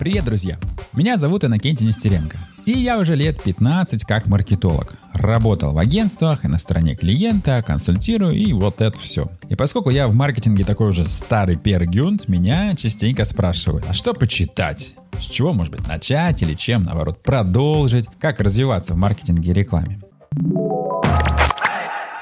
Привет, друзья! Меня зовут Иннокентий Нестеренко. И я уже лет 15 как маркетолог. Работал в агентствах и на стороне клиента, консультирую и вот это все. И поскольку я в маркетинге такой уже старый пергюнт, меня частенько спрашивают, а что почитать? С чего, может быть, начать или чем, наоборот, продолжить? Как развиваться в маркетинге и рекламе?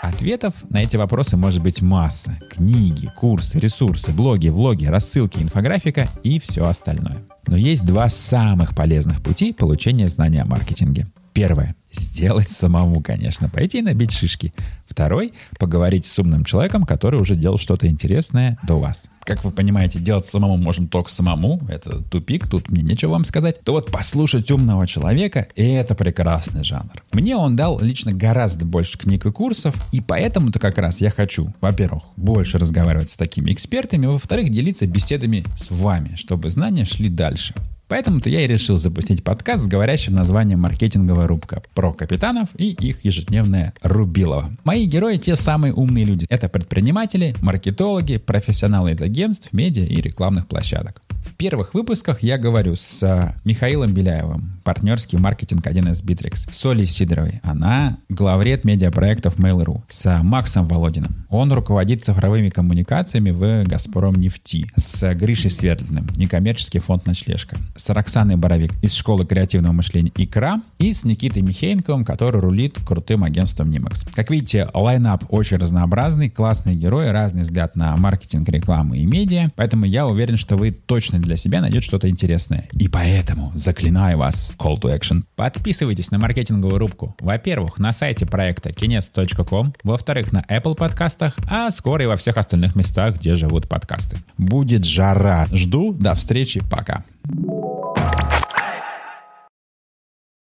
Ответов на эти вопросы может быть масса. Книги, курсы, ресурсы, блоги, влоги, рассылки, инфографика и все остальное. Но есть два самых полезных пути получения знания о маркетинге. Первое. Сделать самому, конечно, пойти и набить шишки. Второй – поговорить с умным человеком, который уже делал что-то интересное до вас. Как вы понимаете, делать самому можно только самому. Это тупик, тут мне нечего вам сказать. То вот послушать умного человека – это прекрасный жанр. Мне он дал лично гораздо больше книг и курсов, и поэтому-то как раз я хочу, во-первых, больше разговаривать с такими экспертами, во-вторых, делиться беседами с вами, чтобы знания шли дальше. Поэтому-то я и решил запустить подкаст с говорящим названием «Маркетинговая рубка» про капитанов и их ежедневное рубилово. Мои герои те самые умные люди. Это предприниматели, маркетологи, профессионалы из агентств, медиа и рекламных площадок. Первых выпусках я говорю с а, Михаилом Беляевым, партнерский маркетинг 1С Bittrex, с Олей Сидоровой, она главред медиапроектов Mail.ru, с Максом Володиным, он руководит цифровыми коммуникациями в «Газпром нефти», с Гришей Свердлиным, некоммерческий фонд «Ночлежка», с Роксаной Боровик из школы креативного мышления «Икра» и с Никитой Михеенковым, который рулит крутым агентством Nimax. Как видите, лайнап очень разнообразный, классные герои, разный взгляд на маркетинг, рекламу и медиа, поэтому я уверен, что вы точно для себя найдет что-то интересное. И поэтому заклинаю вас, call to action, подписывайтесь на маркетинговую рубку. Во-первых, на сайте проекта kines.com, во-вторых, на Apple подкастах, а скоро и во всех остальных местах, где живут подкасты. Будет жара. Жду. До встречи. Пока. thank you